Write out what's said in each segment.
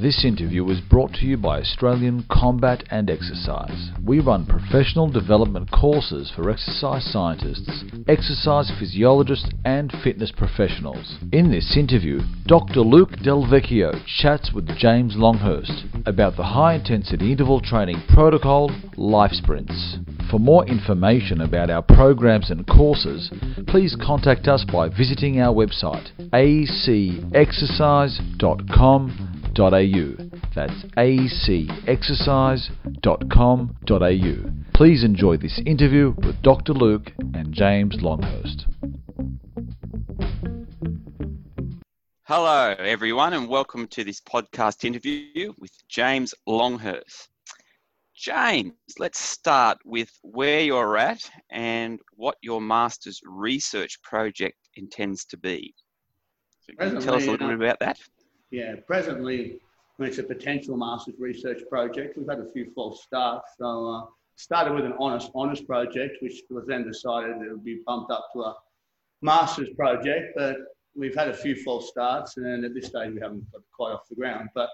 This interview is brought to you by Australian College of Exercise. We run professional development courses for exercise scientists, exercise physiologists, and fitness professionals. In this interview, Dr. Luke Delvecchio chats with James Longhurst about the high intensity interval training protocol Life Sprints. For more information about our programs and courses, please contact us by visiting our website acexercise.com that's acexercise.com.au. Please enjoy this interview with Dr. Luke and James Longhurst. Hello, everyone, and welcome to this podcast interview with James Longhurst. James, let's start with where you're at and what your master's research project intends to be. So can you tell us a little bit about that? Yeah, presently it's a potential master's research project. We've had a few false starts. So uh, started with an honest honors project, which was then decided it would be bumped up to a master's project. But we've had a few false starts, and at this stage we haven't got quite off the ground. But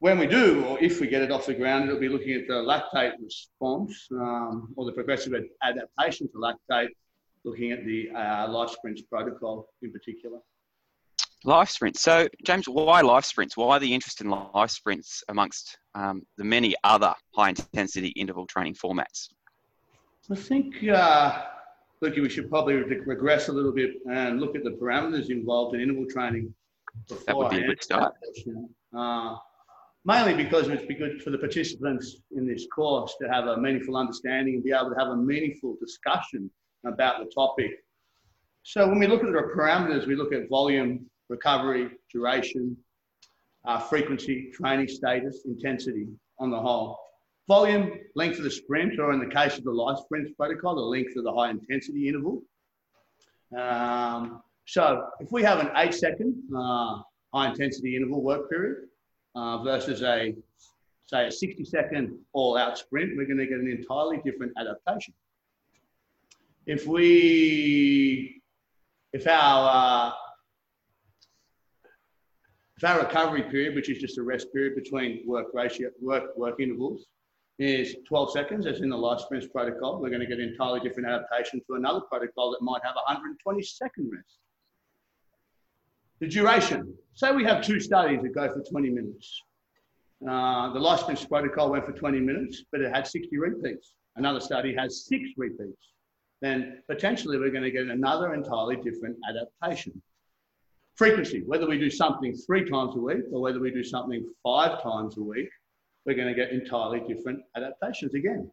when we do, or if we get it off the ground, it'll be looking at the lactate response um, or the progressive adaptation to lactate, looking at the uh, life sprints protocol in particular. Life sprints. So, James, why life sprints? Why the interest in life sprints amongst um, the many other high intensity interval training formats? I think, uh, we should probably regress a little bit and look at the parameters involved in interval training. That would be a good start. Uh, mainly because it's be good for the participants in this course to have a meaningful understanding and be able to have a meaningful discussion about the topic. So when we look at the parameters, we look at volume, recovery, duration, uh, frequency, training status, intensity on the whole. Volume, length of the sprint, or in the case of the life sprint protocol, the length of the high intensity interval. Um, so if we have an eight second uh, high intensity interval work period uh, versus a, say, a 60 second all out sprint, we're going to get an entirely different adaptation. If we, if our our recovery period, which is just a rest period between work ratio, work, work intervals, is 12 seconds, as in the life sprints protocol, we're going to get an entirely different adaptation to another protocol that might have 120 second rest. The duration. Say we have two studies that go for 20 minutes. Uh, the life sprints protocol went for 20 minutes, but it had 60 repeats. Another study has six repeats. Then potentially we're going to get another entirely different adaptation frequency, whether we do something three times a week or whether we do something five times a week, we're going to get entirely different adaptations again.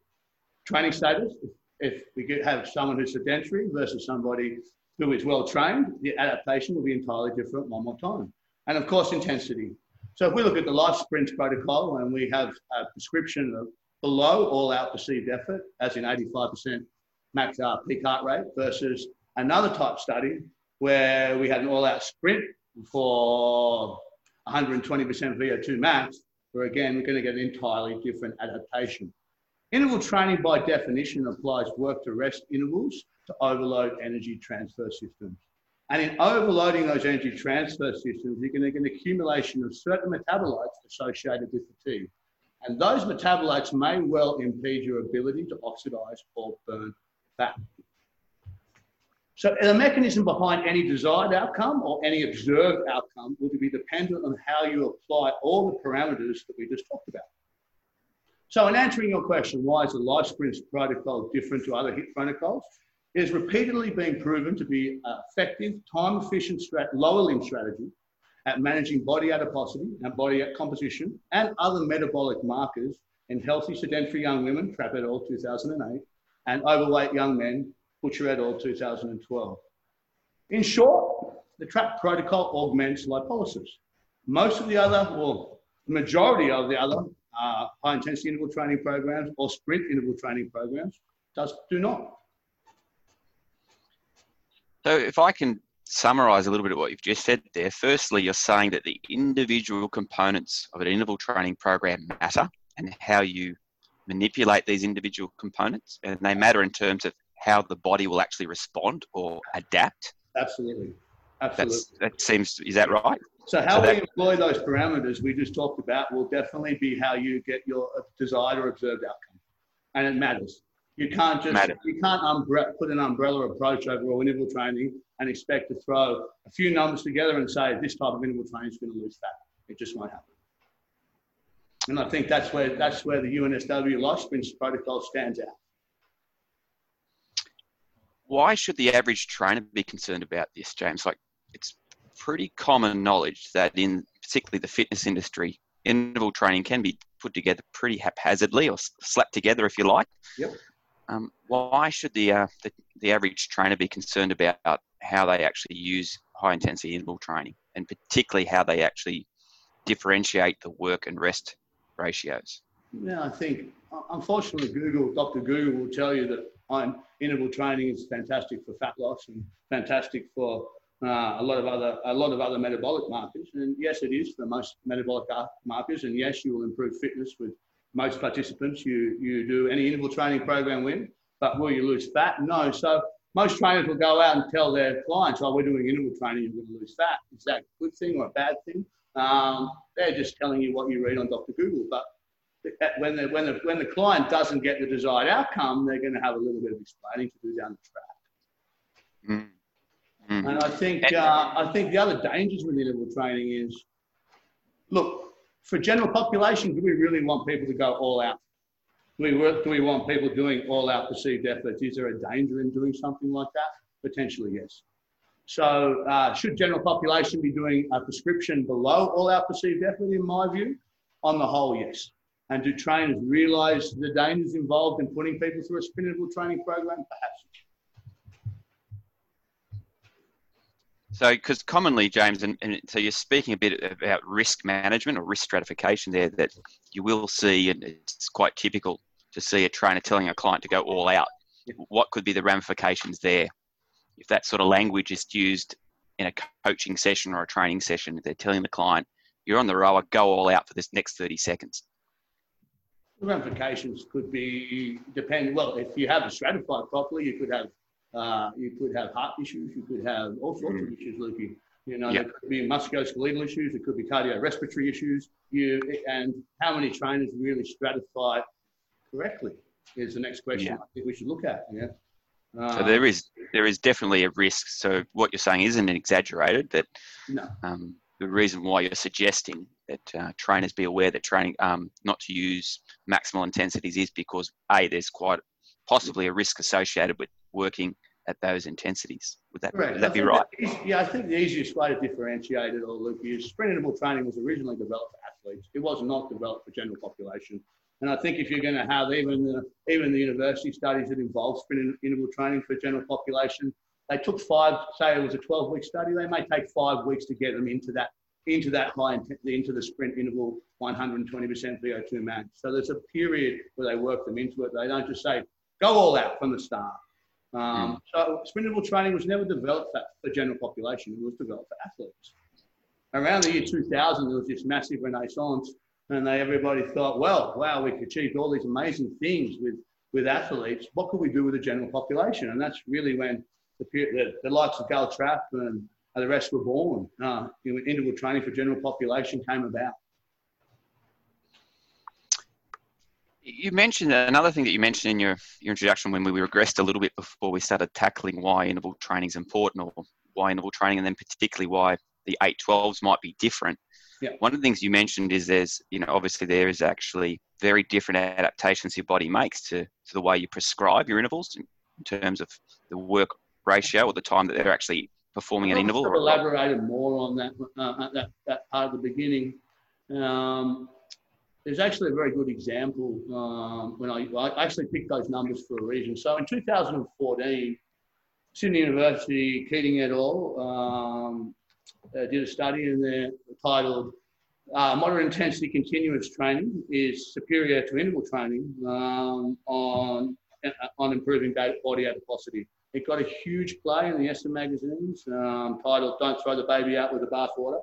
Training status, if we have someone who's sedentary versus somebody who is well trained, the adaptation will be entirely different one more time. And of course, intensity. So if we look at the life sprints protocol and we have a prescription of below all out perceived effort, as in 85% max peak heart rate, versus another type study where we had an all-out sprint for 120% VO2 max, where again, we're again going to get an entirely different adaptation. Interval training by definition applies work to rest intervals to overload energy transfer systems. And in overloading those energy transfer systems, you're going to get an accumulation of certain metabolites associated with fatigue. And those metabolites may well impede your ability to oxidize or burn fat. So the mechanism behind any desired outcome or any observed outcome will be dependent on how you apply all the parameters that we just talked about. So in answering your question, why is the life sprints protocol different to other HIIT protocols? It has repeatedly been proven to be effective, time-efficient, lower limb strategy at managing body adiposity and body composition and other metabolic markers in healthy sedentary young women, al. 2008, and overweight young men, Boutcher et al. 2012. In short, the Trapp protocol augments lipolysis. Most of the other, well, the majority of the other uh, high intensity interval training programs or sprint interval training programs does do not. So if I can summarize a little bit of what you've just said there, firstly, you're saying that the individual components of an interval training program matter and how you manipulate these individual components, and they matter in terms of how the body will actually respond or adapt. Absolutely. Absolutely. That's, that seems, is that right? So how so that, we employ those parameters we just talked about will definitely be how you get your desired or observed outcome, and it matters. You can't just matters. you can't umbre- put an umbrella approach over all interval training and expect to throw a few numbers together and say this type of interval training is going to lose fat. It just won't happen. And I think that's where that's where the UNSW life sprints protocol stands out. Why should the average trainer be concerned about this, James? Like it's pretty common knowledge that in particularly the fitness industry, interval training can be put together pretty haphazardly or slapped together, if you like. Yep. Um, why should the, uh, the, the average trainer be concerned about how they actually use high intensity interval training, and particularly how they actually differentiate the work and rest ratios? Yeah, I think unfortunately Google, Dr. Google will tell you that interval training is fantastic for fat loss and fantastic for uh, a lot of other a lot of other metabolic markers. And yes, it is for most metabolic markers. And yes, you will improve fitness with most participants you you do any interval training program with. But will you lose fat? No. So most trainers will go out and tell their clients, "Oh, we're doing interval training. You're going to lose fat." Is that a good thing or a bad thing? Um, they're just telling you what you read on Dr. Google. But when the, when, the, when the client doesn't get the desired outcome, they're going to have a little bit of explaining to do down the track. Mm. Mm. And I think uh, I think the other dangers with interval training is, look, for general population, do we really want people to go all out? Do we, do we want people doing all out perceived efforts? Is there a danger in doing something like that? Potentially, yes. So, uh, should general population be doing a prescription below all out perceived effort, in my view? On the whole, yes. And do trainers realise the dangers involved in putting people through a interval training program? Perhaps So, because commonly, James, and, and, so you're speaking a bit about risk management or risk stratification there, that you will see, and it's quite typical to see a trainer telling a client to go all out. What could be the ramifications there? If that sort of language is used in a coaching session or a training session, they're telling the client, you're on the rower, go all out for this next 30 seconds. The ramifications could be depend. Well, if you have it stratified properly, you could have uh, you could have heart issues. You could have all sorts mm. of issues, Lukey. You know, yep. there could be musculoskeletal issues. It could be cardiorespiratory issues. You and how many trainers really stratify correctly is the next question yeah. I think we should look at. Yeah. Uh, so there is there is definitely a risk. So what you're saying isn't exaggerated. That no. Um, the reason why you're suggesting that uh, trainers be aware that training um, not to use maximal intensities is because a there's quite possibly a risk associated with working at those intensities. Would that, would that be right? That, yeah, I think the easiest way to differentiate it all, Luke, is sprint interval training was originally developed for athletes. It was not developed for general population. And I think if you're going to have even the, even the university studies that involve sprint interval training for general population, they took five, say it was a 12 week study, they may take five weeks to get them into that into that high intensity, into the sprint interval 120% VO2 max. So there's a period where they work them into it. They don't just say, go all out from the start. Um, mm. So sprintable training was never developed for the general population. It was developed for athletes. Around the year 2000, there was this massive renaissance, and they everybody thought, well, wow, we've achieved all these amazing things with with athletes. What could we do with the general population? And that's really when the, the, the likes of Gail Trapp and the rest were born. Uh, interval training for general population came about. you mentioned another thing that you mentioned in your, your introduction when we regressed a little bit before we started tackling why interval training is important or why interval training and then particularly why the 812s might be different. Yeah. One of the things you mentioned is there's, you know, obviously there is actually very different adaptations your body makes to, to the way you prescribe your intervals in, in terms of the work ratio or the time that they're actually performing an interval. I elaborated more on that, uh, that, that part of the beginning. Um, there's actually a very good example um, when I, I, actually picked those numbers for a reason. So in 2014, Sydney University, Keating et al. Um, uh, did a study in there titled uh, Moderate Intensity Continuous Training is Superior to Interval Training um, on, uh, on improving body adiposity. It got a huge play in the Esther magazines um, titled Don't Throw the Baby Out with the Bathwater.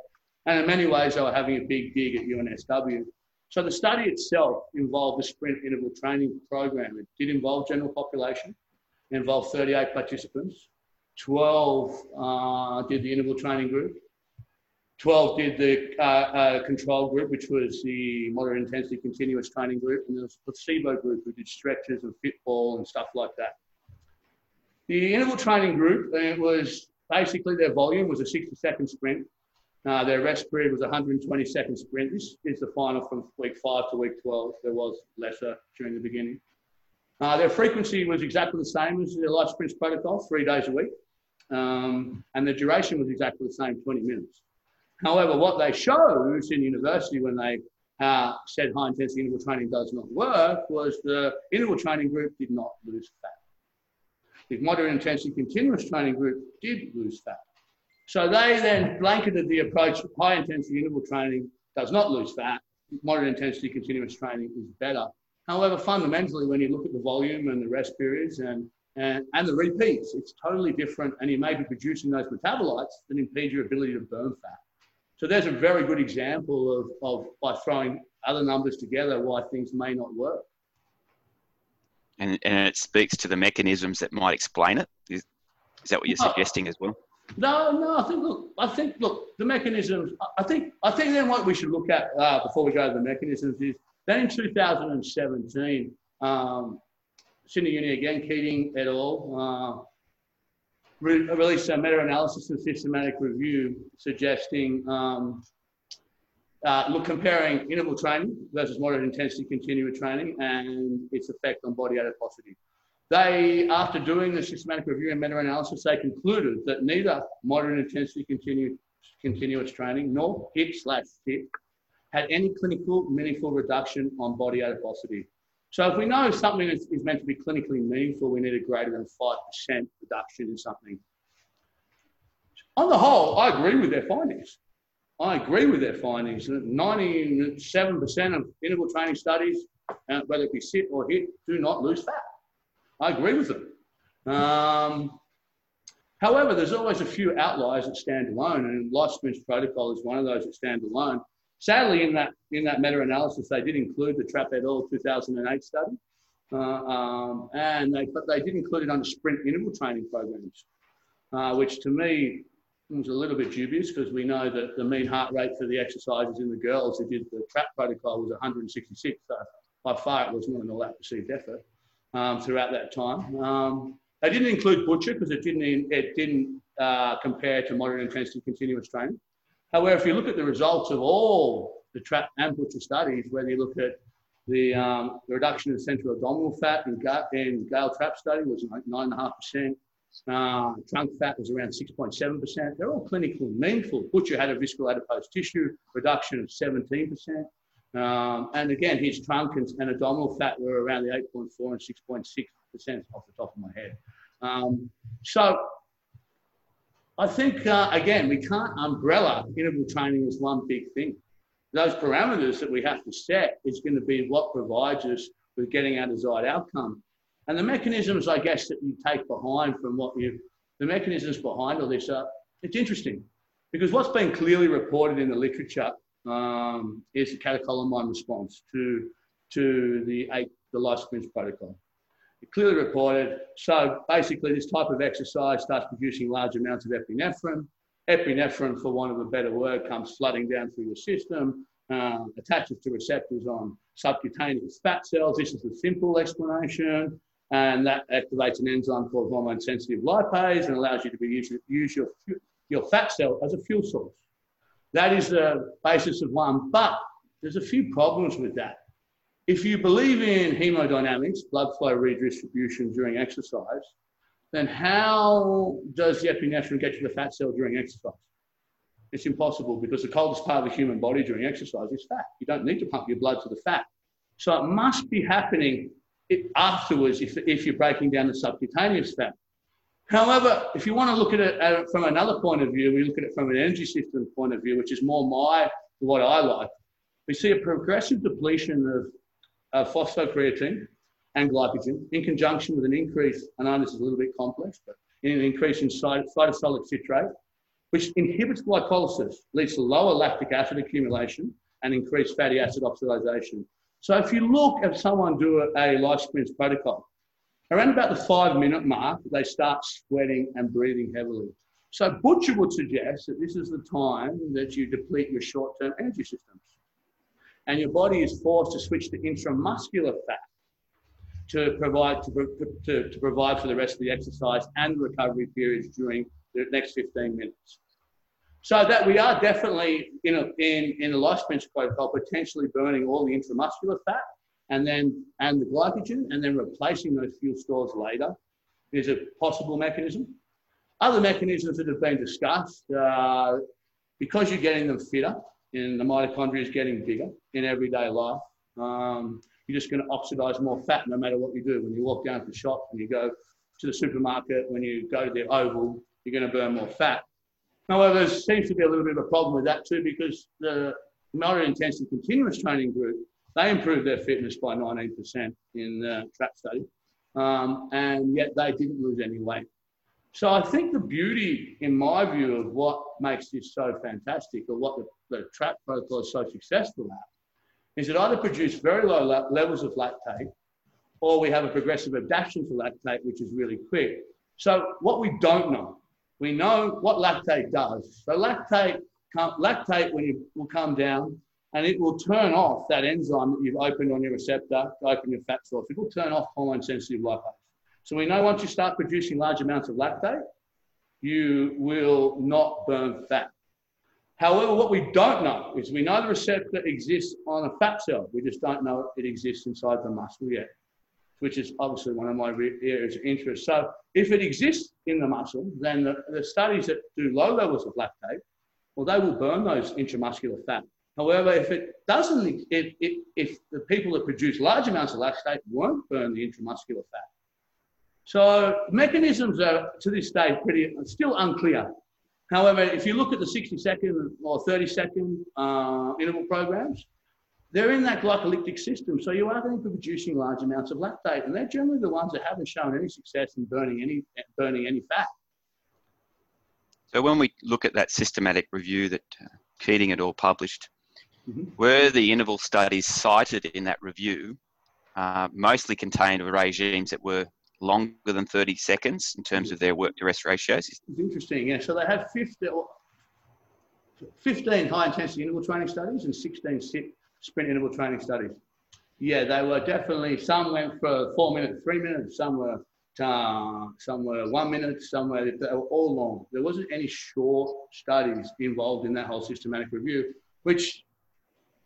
And in many ways, they were having a big dig at UNSW. So the study itself involved a sprint interval training program. It did involve general population. It involved 38 participants. 12 uh, did the interval training group. 12 did the uh, uh, control group, which was the moderate intensity continuous training group, and there was a placebo group who did stretches and fitball and stuff like that. The interval training group, it was basically their volume was a 60 second sprint. Uh, their rest period was 120 second sprint. This is the final from week five to week 12. There was lesser during the beginning. Uh, their frequency was exactly the same as the life sprints protocol, three days a week. Um, and the duration was exactly the same, 20 minutes. However, what they showed in university when they uh, said high intensity interval training does not work was the interval training group did not lose fat. The moderate intensity continuous training group did lose fat. So they then blanketed the approach high intensity interval training does not lose fat, moderate intensity continuous training is better. However, fundamentally, when you look at the volume and the rest periods and, and, and the repeats, it's totally different, and you may be producing those metabolites that impede your ability to burn fat. So there's a very good example of, of by throwing other numbers together why things may not work. And, and it speaks to the mechanisms that might explain it. Is, is that what you're suggesting as well? No, no. I think look. I think look. The mechanisms. I think. I think then what we should look at uh, before we go to the mechanisms is then in 2017, um, Sydney Uni again, Keating et al. Uh, re- released a meta-analysis and systematic review suggesting um, uh, look comparing interval training versus moderate intensity continuous training and its effect on body adiposity. They, after doing the systematic review and meta-analysis, they concluded that neither moderate intensity continu- continuous training nor HIIT slash FIT had any clinical meaningful reduction on body adiposity. So if we know something is, is meant to be clinically meaningful, we need a greater than 5% reduction in something. On the whole, I agree with their findings. I agree with their findings. 97% of interval training studies, uh, whether it be sit or hit, do not lose fat. I agree with them. Um, however, there's always a few outliers that stand alone, and Life Sprints Protocol is one of those that stand alone. Sadly, in that in that meta-analysis, they did include the Trapp et al. 2008 study, uh, um, and they but they did include it under sprint interval training programs, uh, which to me was a little bit dubious because we know that the mean heart rate for the exercises in the girls who did the Trapp protocol was 166. So by far it was not an all that perceived effort um, throughout that time. Um, they didn't include Boutcher because it didn't, it didn't uh, compare to moderate intensity continuous training. However, if you look at the results of all the Trapp and Boutcher studies, whether you look at the, um, the reduction in central abdominal fat in, Ga- in Gail Trapp study was like 9.5%. Uh, trunk fat was around 6.7%. They're all clinically meaningful. Boutcher had a visceral adipose tissue reduction of 17%. Um, and again, his trunk and, and, abdominal fat were around the 8.4 and 6.6% off the top of my head. Um, so I think, uh, again, we can't umbrella interval training as one big thing. Those parameters that we have to set is going to be what provides us with getting our desired outcome. And the mechanisms, I guess, that you take behind from what you, the mechanisms behind all this are, it's interesting because what's been clearly reported in the literature um, is the catecholamine response to, to the, eight, the life sprints protocol It's clearly reported. So basically, this type of exercise starts producing large amounts of epinephrine. Epinephrine, for want of a better word, comes flooding down through your system, uh, attaches to receptors on subcutaneous fat cells. This is the simple explanation. And that activates an enzyme called hormone sensitive lipase and allows you to be use, use your, your fat cell as a fuel source. That is the basis of one. But there's a few problems with that. If you believe in hemodynamics, blood flow redistribution during exercise, then how does the epinephrine get to the fat cell during exercise? It's impossible because the coldest part of the human body during exercise is fat. You don't need to pump your blood to the fat. So it must be happening afterwards if, if you're breaking down the subcutaneous fat. However, if you want to look at it from another point of view, we look at it from an energy system point of view, which is more my what I like. We see a progressive depletion of uh, phosphocreatine and glycogen in conjunction with an increase, I know this is a little bit complex, but in an increase in cytosolic citrate, which inhibits glycolysis, leads to lower lactic acid accumulation and increased fatty acid oxidation. So if you look at someone do a, life sprints protocol, around about the five minute mark, they start sweating and breathing heavily. So Boutcher would suggest that this is the time that you deplete your short-term energy systems. And your body is forced to switch to intramuscular fat to provide, to, to, to provide for the rest of the exercise and recovery periods during the next 15 minutes. So that we are definitely in a, in, in a life sprints protocol potentially burning all the intramuscular fat and then and the glycogen and then replacing those fuel stores later is a possible mechanism. Other mechanisms that have been discussed, uh, because you're getting them fitter and the mitochondria is getting bigger in everyday life, um, you're just going to oxidize more fat no matter what you do. When you walk down to the shop, when you go to the supermarket, when you go to the oval, you're going to burn more fat. However, there seems to be a little bit of a problem with that too because the moderate intensity continuous training group, they improved their fitness by 19% in the Trapp study, um, and yet they didn't lose any weight. So I think the beauty, in my view, of what makes this so fantastic or what the, the Trapp protocol is so successful at is it either produce very low levels of lactate or we have a progressive adaptation to lactate, which is really quick. So what we don't know, we know what lactate does. So lactate, lactate when you will come down and it will turn off that enzyme that you've opened on your receptor to open your fat source. It will turn off hormone sensitive lipase. So we know once you start producing large amounts of lactate, you will not burn fat. However, what we don't know is we know the receptor exists on a fat cell. We just don't know it exists inside the muscle yet, which is obviously one of my areas of interest. So if it exists in the muscle, then the, the studies that do low levels of lactate, well, they will burn those intramuscular fat. However, if it doesn't, if, if, if the people that produce large amounts of lactate won't burn the intramuscular fat. So mechanisms are to this day pretty still unclear. However, if you look at the 60 second or 30 second uh, interval programs, they're in that glycolytic system. So you are going to be producing large amounts of lactate, and they're generally the ones that haven't shown any success in burning any, burning any fat. So when we look at that systematic review that uh, Keating et al. published, mm-hmm. were the interval studies cited in that review uh, mostly contained regimes that were longer than 30 seconds in terms of their work to rest ratios? It's interesting, yeah. So they had 15, 15 high intensity interval training studies and 16 sprint interval training studies. Yeah, they were definitely, some went for four minutes, three minutes, some were, uh, some were one minute, some were, they were all long. There wasn't any short studies involved in that whole systematic review, which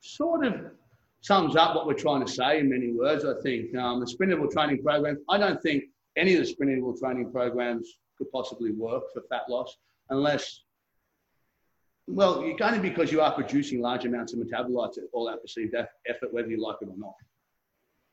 sort of sums up what we're trying to say in many words, I think. Um, the sprint interval training program, I don't think any of the sprint interval training programs could possibly work for fat loss unless, well, only because you are producing large amounts of metabolites at all out perceived effort, whether you like it or not.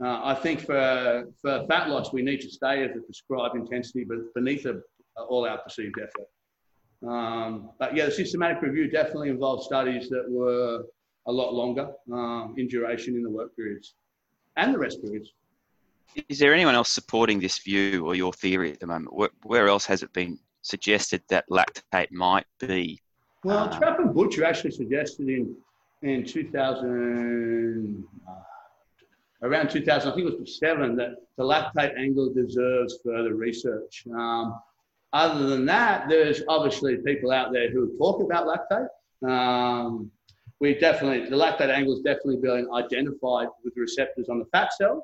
Uh, I think for, for fat loss, we need to stay at the prescribed intensity, but beneath a, all out perceived effort. Um, but yeah, the systematic review definitely involved studies that were a lot longer um, in duration in the work periods and the rest periods. Is there anyone else supporting this view or your theory at the moment? Where, where else has it been suggested that lactate might be? Well, um, Trapp and Boutcher actually suggested in in 2000, uh, around 2000, I think it was seven, that the lactate angle deserves further research. Um, other than that, there's obviously people out there who talk about lactate. Um, we definitely, the lactate angle is definitely being identified with receptors on the fat cells.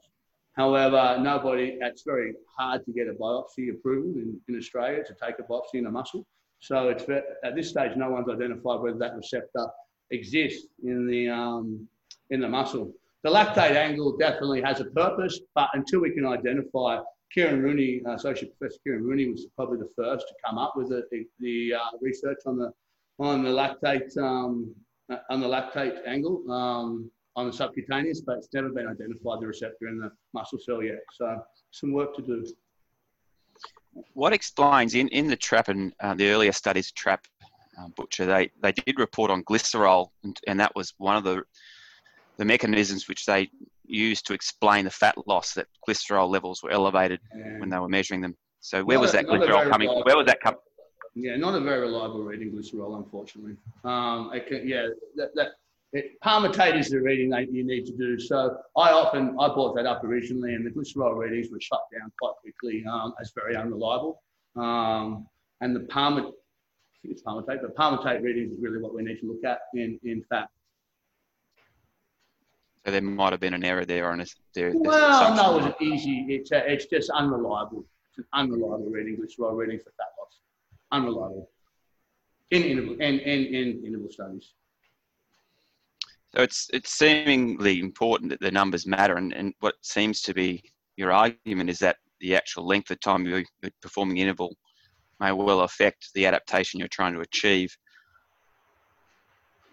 However, nobody, it's very hard to get a biopsy approval in, in Australia to take a biopsy in a muscle. So it's at this stage, no one's identified whether that receptor exists in the, um, in the muscle. The lactate angle definitely has a purpose, but until we can identify, Kieran Rooney, Associate Professor Kieran Rooney was probably the first to come up with the, the, the uh, research on the, on the lactate um, on the lactate angle um, on the subcutaneous, but it's never been identified the receptor in the muscle cell yet. So some work to do. What explains in, in the Trapp and uh, the earlier studies, Trapp uh, Boutcher, they, they did report on glycerol, and, and that was one of the the mechanisms which they used to explain the fat loss that glycerol levels were elevated when they were measuring them. So where was that glycerol coming? From? Where was that coming? Yeah, not a very reliable reading, glycerol, unfortunately. Um, can, yeah, that, that it, palmitate is the reading that you need to do. So I often, I brought that up originally and the glycerol readings were shut down quite quickly um, as very unreliable. Um, and the palmit, think it's palmitate, but palmitate readings is really what we need to look at in, in fat. So there might have been an error there on a, there. Well, no, it was easy. It's, uh, it's just unreliable. It's an unreliable reading, glycerol reading for fat loss. Unreliable. In interval, in, in, in interval studies. So it's it's seemingly important that the numbers matter, and, and what seems to be your argument is that the actual length of time you're performing interval may well affect the adaptation you're trying to achieve.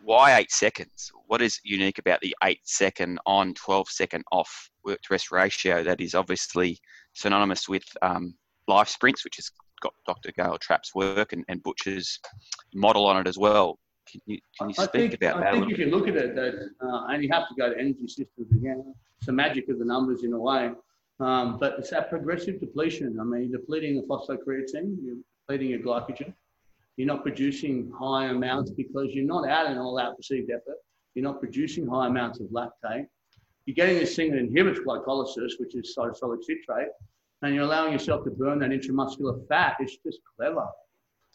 Why eight seconds? What is unique about the eight second on, 12 second off work to rest ratio that is obviously synonymous with um, life sprints, which has got Dr. Gail Trapp's work and, and Boutcher's model on it as well. Can you, can you speak think, about I that? I think if you look at it, that, uh, and you have to go to energy systems again. It's the magic of the numbers in a way. Um, but it's that progressive depletion. I mean, depleting the phosphocreatine, you're depleting your glycogen. You're not producing high amounts because you're not out in all out perceived effort. You're not producing high amounts of lactate. You're getting this thing that inhibits glycolysis, which is cytosolic citrate, and you're allowing yourself to burn that intramuscular fat. It's just clever.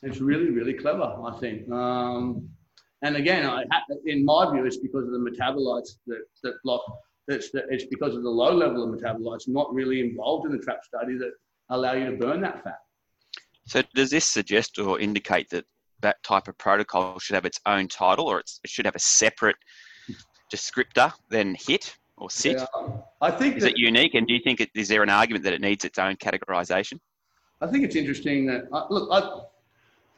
It's really, really clever, I think. Um, and again, I, in my view, it's because of the metabolites that, that block it's, the, it's because of the low level of metabolites not really involved in the Trapp study that allow you to burn that fat. So does this suggest or indicate that that type of protocol should have its own title or it should have a separate descriptor than HIT or SIT? Yeah, I think is that, it unique and do you think it, is there an argument that it needs its own categorization? I think it's interesting that, uh, look, I,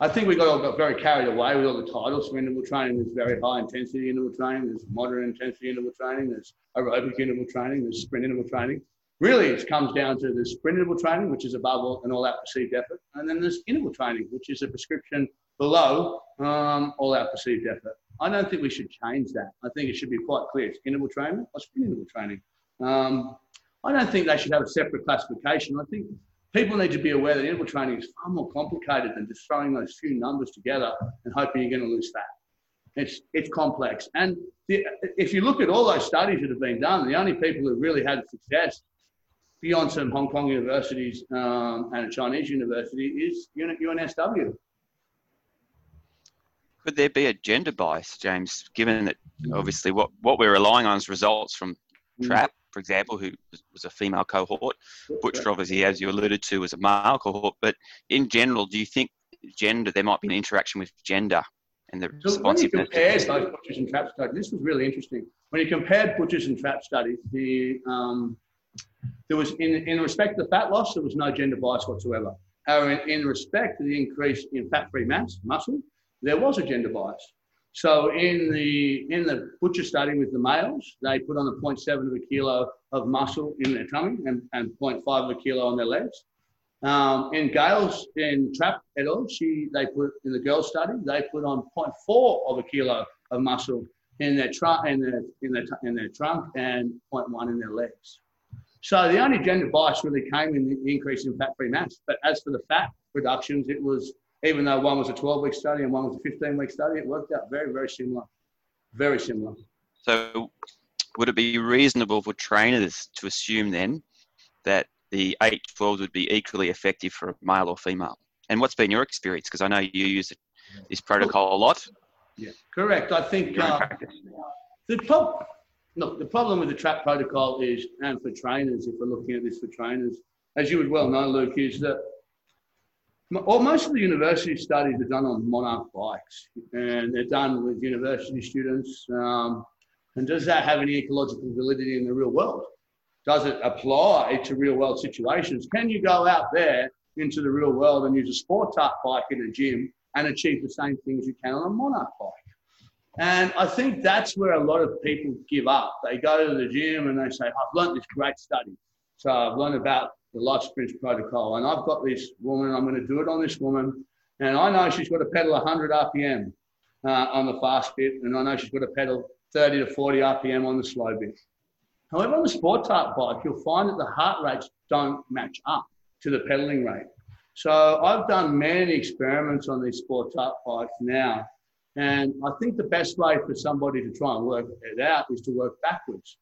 I think we got all got very carried away with all the titles for interval training. There's very high intensity interval training. There's moderate intensity interval training. There's aerobic interval training. There's sprint interval training. Really, it comes down to the sprint interval training, which is above all, an all-out perceived effort, and then there's interval training, which is a prescription below um, all-out perceived effort. I don't think we should change that. I think it should be quite clear. It's interval training or sprint interval training. Um, I don't think they should have a separate classification. I think people need to be aware that interval training is far more complicated than just throwing those few numbers together and hoping you're going to lose fat. It's, it's complex. And the, if you look at all those studies that have been done, the only people who really had success beyond some Hong Kong universities um, and a Chinese university is UNSW. Could there be a gender bias, James, given that obviously what, what we're relying on is results from Mm. Trapp, for example, who was a female cohort. Boutcher, obviously, as you alluded to, was a male cohort. But in general, do you think gender, there might be an interaction with gender and the So when you responsiveness? compared those Boutchers and Trapp studies, this was really interesting. When you compared Boutchers and Trapp studies, the um, there was in, in respect to the fat loss, there was no gender bias whatsoever. However, in, in respect to the increase in fat-free mass, muscle, there was a gender bias. So in the in the Boutcher study with the males, they put on a 0.7 of a kilo of muscle in their tummy and, and 0.5 of a kilo on their legs. Um, in Gail's in Trapp et al., she they put in the girl study, they put on 0.4 of a kilo of muscle in their trunk in their in their in their trunk and 0.1 in their legs. So the only gender bias really came in the increase in fat-free mass. But as for the fat reductions, it was even though one was a 12-week study and one was a 15-week study, it worked out very very similar, very similar. So, would it be reasonable for trainers to assume then that the 812 would be equally effective for a male or female? And what's been your experience? Because I know you use this protocol a lot. Yeah, correct. I think uh, the prob- look, the problem with the Trapp protocol is, and for trainers, if we're looking at this for trainers, as you would well know, Luke, is that or most of the university studies are done on Monark bikes, and they're done with university students. Um, and does that have any ecological validity in the real world? Does it apply to real world situations? Can you go out there into the real world and use a sport art bike in a gym and achieve the same things you can on a Monark bike? And I think that's where a lot of people give up. They go to the gym and they say, I've learned this great study. So I've learned about the life sprints protocol and I've got this woman, I'm going to do it on this woman. And I know she's got to pedal 100 RPM uh, on the fast bit. And I know she's got to pedal 30 to 40 RPM on the slow bit. However, on the sport type bike, you'll find that the heart rates don't match up to the pedaling rate. So I've done many experiments on these sport type bikes now. And I think the best way for somebody to try and work it out is to work backwards.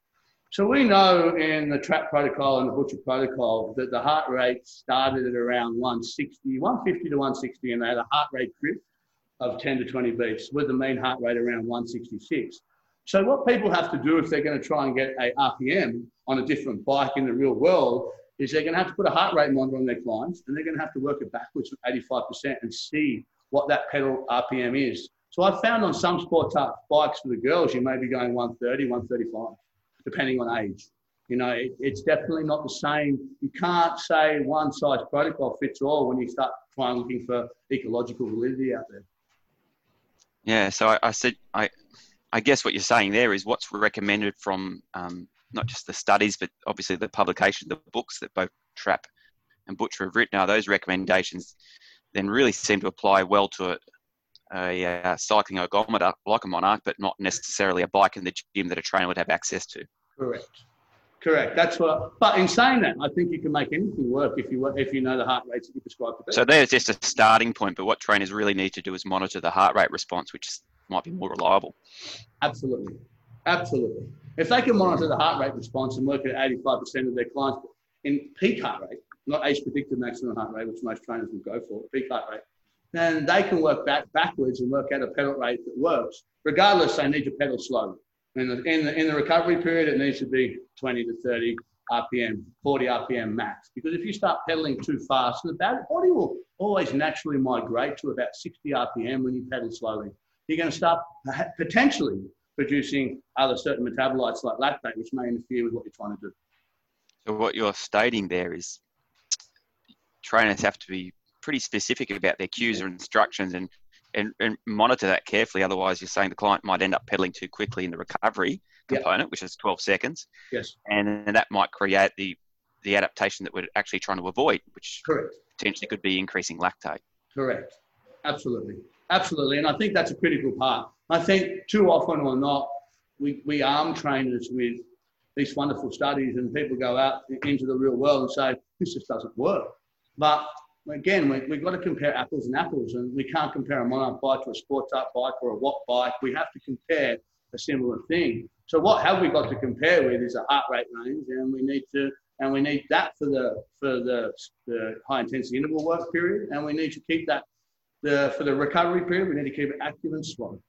So we know in the Trapp protocol and the Boutcher protocol that the heart rate started at around 160, 150 to 160, and they had a heart rate drift of 10 to 20 beats with the mean heart rate around 166. So what people have to do if they're going to try and get a RPM on a different bike in the real world is they're going to have to put a heart rate monitor on their clients and they're going to have to work it backwards from 85% and see what that pedal RPM is. So I found on some sport bikes for the girls, you may be going 130, 135, depending on age. You know, it, it's definitely not the same. You can't say one size protocol fits all when you start trying looking for ecological validity out there. Yeah, so I, I said I, I guess what you're saying there is what's recommended from um, not just the studies, but obviously the publication, the books that both Trapp and Boutcher have written. Are those recommendations then really seem to apply well to a, a, a cycling ergometer like a Monark, but not necessarily a bike in the gym that a trainer would have access to. Correct. Correct. That's what. But in saying that, I think you can make anything work if you if you know the heart rates that you prescribe to. So there's just a starting point, but what trainers really need to do is monitor the heart rate response, which might be more reliable. Absolutely, absolutely. If they can monitor the heart rate response and work at 85% of their clients in peak heart rate, not age predicted maximum heart rate, which most trainers will go for, peak heart rate, then they can work back backwards and work out a pedal rate that works. Regardless, they need to pedal slowly. In the, in the, in the recovery period, it needs to be 20 to 30 RPM, 40 RPM max. Because if you start pedaling too fast, the body will always naturally migrate to about 60 RPM when you pedal slowly. You're going to start potentially producing other certain metabolites like lactate, which may interfere with what you're trying to do. So what you're stating there is trainers have to be pretty specific about their cues or instructions and and, and monitor that carefully. Otherwise, you're saying the client might end up pedaling too quickly in the recovery component, yep. which is 12 seconds. Yes. And that might create the the adaptation that we're actually trying to avoid, which Correct. potentially could be increasing lactate. Correct. Absolutely. Absolutely. And I think that's a critical part. I think too often or not, we, we arm trainers with these wonderful studies and people go out into the real world and say, this just doesn't work. But again, we, we've got to compare apples and apples, and we can't compare a Monark bike to a sport type bike or a Wattbike. We have to compare a similar thing. So what have we got to compare with is a heart rate range, and we need to and we need that for the for the, the high intensity interval work period, and we need to keep that the for the recovery period. We need to keep it active and slow.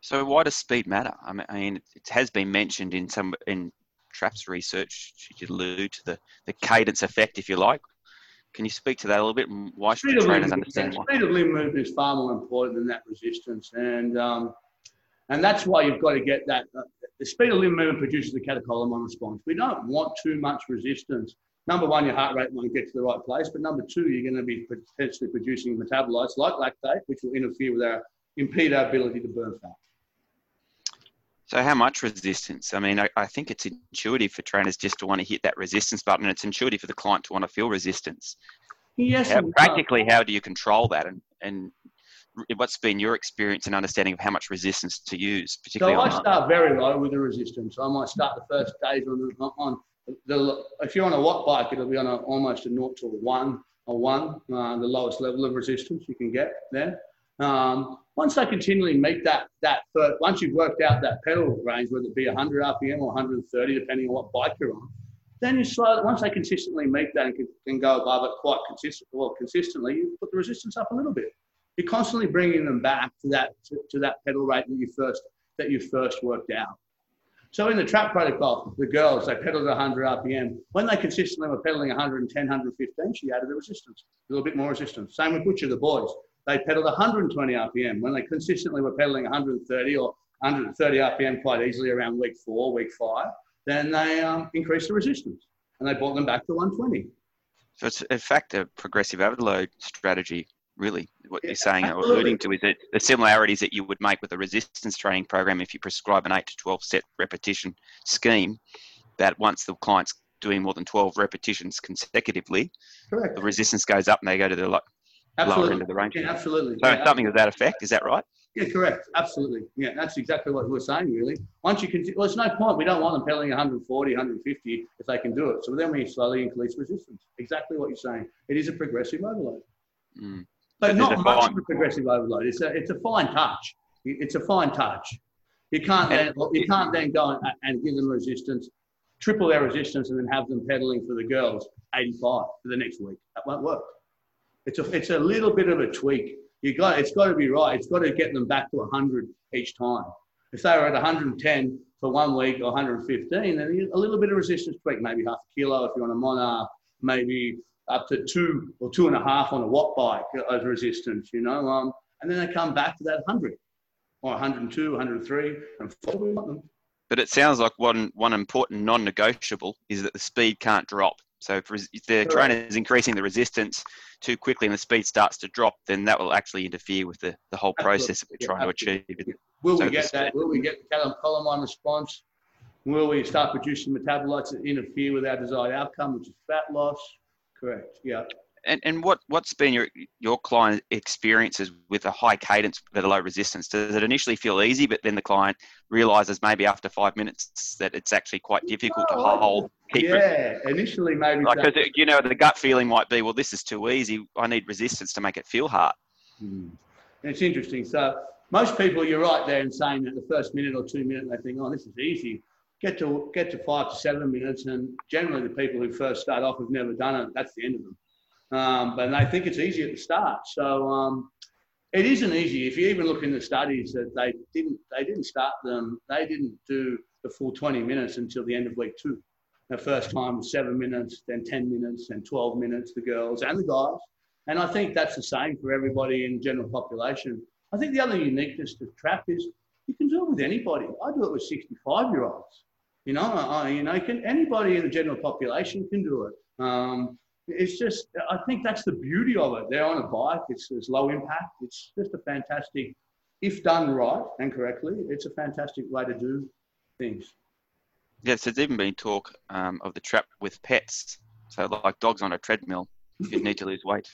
So why does speed matter? I mean, it has been mentioned in some in Trapp's research. She allude to the, the cadence effect, if you like, can you speak to that a little bit? Why should trainers understand why? Speed of limb movement is far more important than that resistance, and um, and that's why you've got to get that. Uh, the speed of limb movement produces the catecholamine response. We don't want too much resistance. Number one, your heart rate won't get to the right place, but number two, you're going to be potentially producing metabolites like lactate, which will interfere with our impede our ability to burn fat. So how much resistance? I mean, I, I, think it's intuitive for trainers just to want to hit that resistance button. and It's intuitive for the client to want to feel resistance. Yes. How, practically, how do you control that? And, and what's been your experience and understanding of how much resistance to use? Particularly so I start very low with the resistance. I might start the first days on, on the, if you're on a Wattbike, it'll be on a, almost a naught to a one, a one, uh, the lowest level of resistance you can get there. Um, once they continually meet that, that first, once you've worked out that pedal range, whether it be 100 RPM or 130, depending on what bike you're on, then you slowly, once they consistently meet that and can, can go above it quite consistent, well, consistently, you put the resistance up a little bit. You're constantly bringing them back to that, to, to that pedal rate that you first, that you first worked out. So in the Trapp protocol, the girls, they pedaled 100 RPM. When they consistently were pedaling 110, 115, she added the resistance, a little bit more resistance. Same with Boutcher, the boys they pedaled 120 RPM when they consistently were pedaling 130 or 130 RPM quite easily around week four, week five. Then they um, increased the resistance and they brought them back to 120. So it's in fact a progressive overload strategy, really. What yeah, you're saying absolutely. or alluding to is that the similarities that you would make with a resistance training program if you prescribe an 8 to 12 set repetition scheme, that once the client's doing more than 12 repetitions consecutively, Correct. the resistance goes up and they go to the Absolutely. lower end of the range. Yeah, absolutely. So yeah, something of that effect, is that right? Yeah, correct. Absolutely. Yeah, that's exactly what we're saying, really. Once you can, well, there's no point. We don't want them pedaling 140, 150 if they can do it. So then we slowly increase resistance. Exactly what you're saying. It is a progressive overload. Mm. But, not much fine... of a progressive overload. It's a, it's a fine touch. It's a fine touch. You can't then, you can't then go and, and give them resistance, triple their resistance, and then have them pedaling for the girls 85 for the next week. That won't work. It's a, it's a little bit of a tweak You got it's got to be right. It's got to get them back to 100 each time. If they were at 110 for one week or 115, then a little bit of resistance tweak, maybe half a kilo if you're on a Monark, maybe up to two or two and a half on a Wattbike as resistance, you know. Um, and then they come back to that 100 or 102, 103, and want them. But it sounds like one one important non-negotiable is that the speed can't drop. So if, if the trainer is increasing the resistance too quickly and the speed starts to drop, then that will actually interfere with the, the whole process that we're trying absolutely. to achieve. Will so we get that? Will we get the catecholamine response? Will we start producing metabolites that interfere with our desired outcome, which is fat loss? Correct. Yeah. And, and what, what's been your, your client experiences with a high cadence but a low resistance? Does it initially feel easy, but then the client realizes maybe after five minutes that it's actually quite difficult to hold? yeah, initially maybe. Because, like, you know, the gut feeling might be, well, this is too easy. I need resistance to make it feel hard. Hmm. It's interesting. So most people, you're right there in saying that the first minute or two minutes, they think, oh, this is easy get to get to five to seven minutes, and generally the people who first start off have never done it. That's the end of them. Um, but I think it's easy at the start. So um, it isn't easy. If you even look in the studies that they didn't they didn't start them, they didn't do the full 20 minutes until the end of week two. The first time was seven minutes, then 10 minutes, then 12 minutes, the girls and the guys. And I think that's the same for everybody in general population. I think the other uniqueness to trap is you can do it with anybody. I do it with 65 year olds. You know, I, you know, can anybody in the general population can do it. Um, it's just, I think that's the beauty of it. They're on a bike. It's, it's low impact. It's just a fantastic, if done right and correctly, it's a fantastic way to do things. Yes, there's even been talk um, of the trap with pets. So, like dogs on a treadmill, you need to lose weight.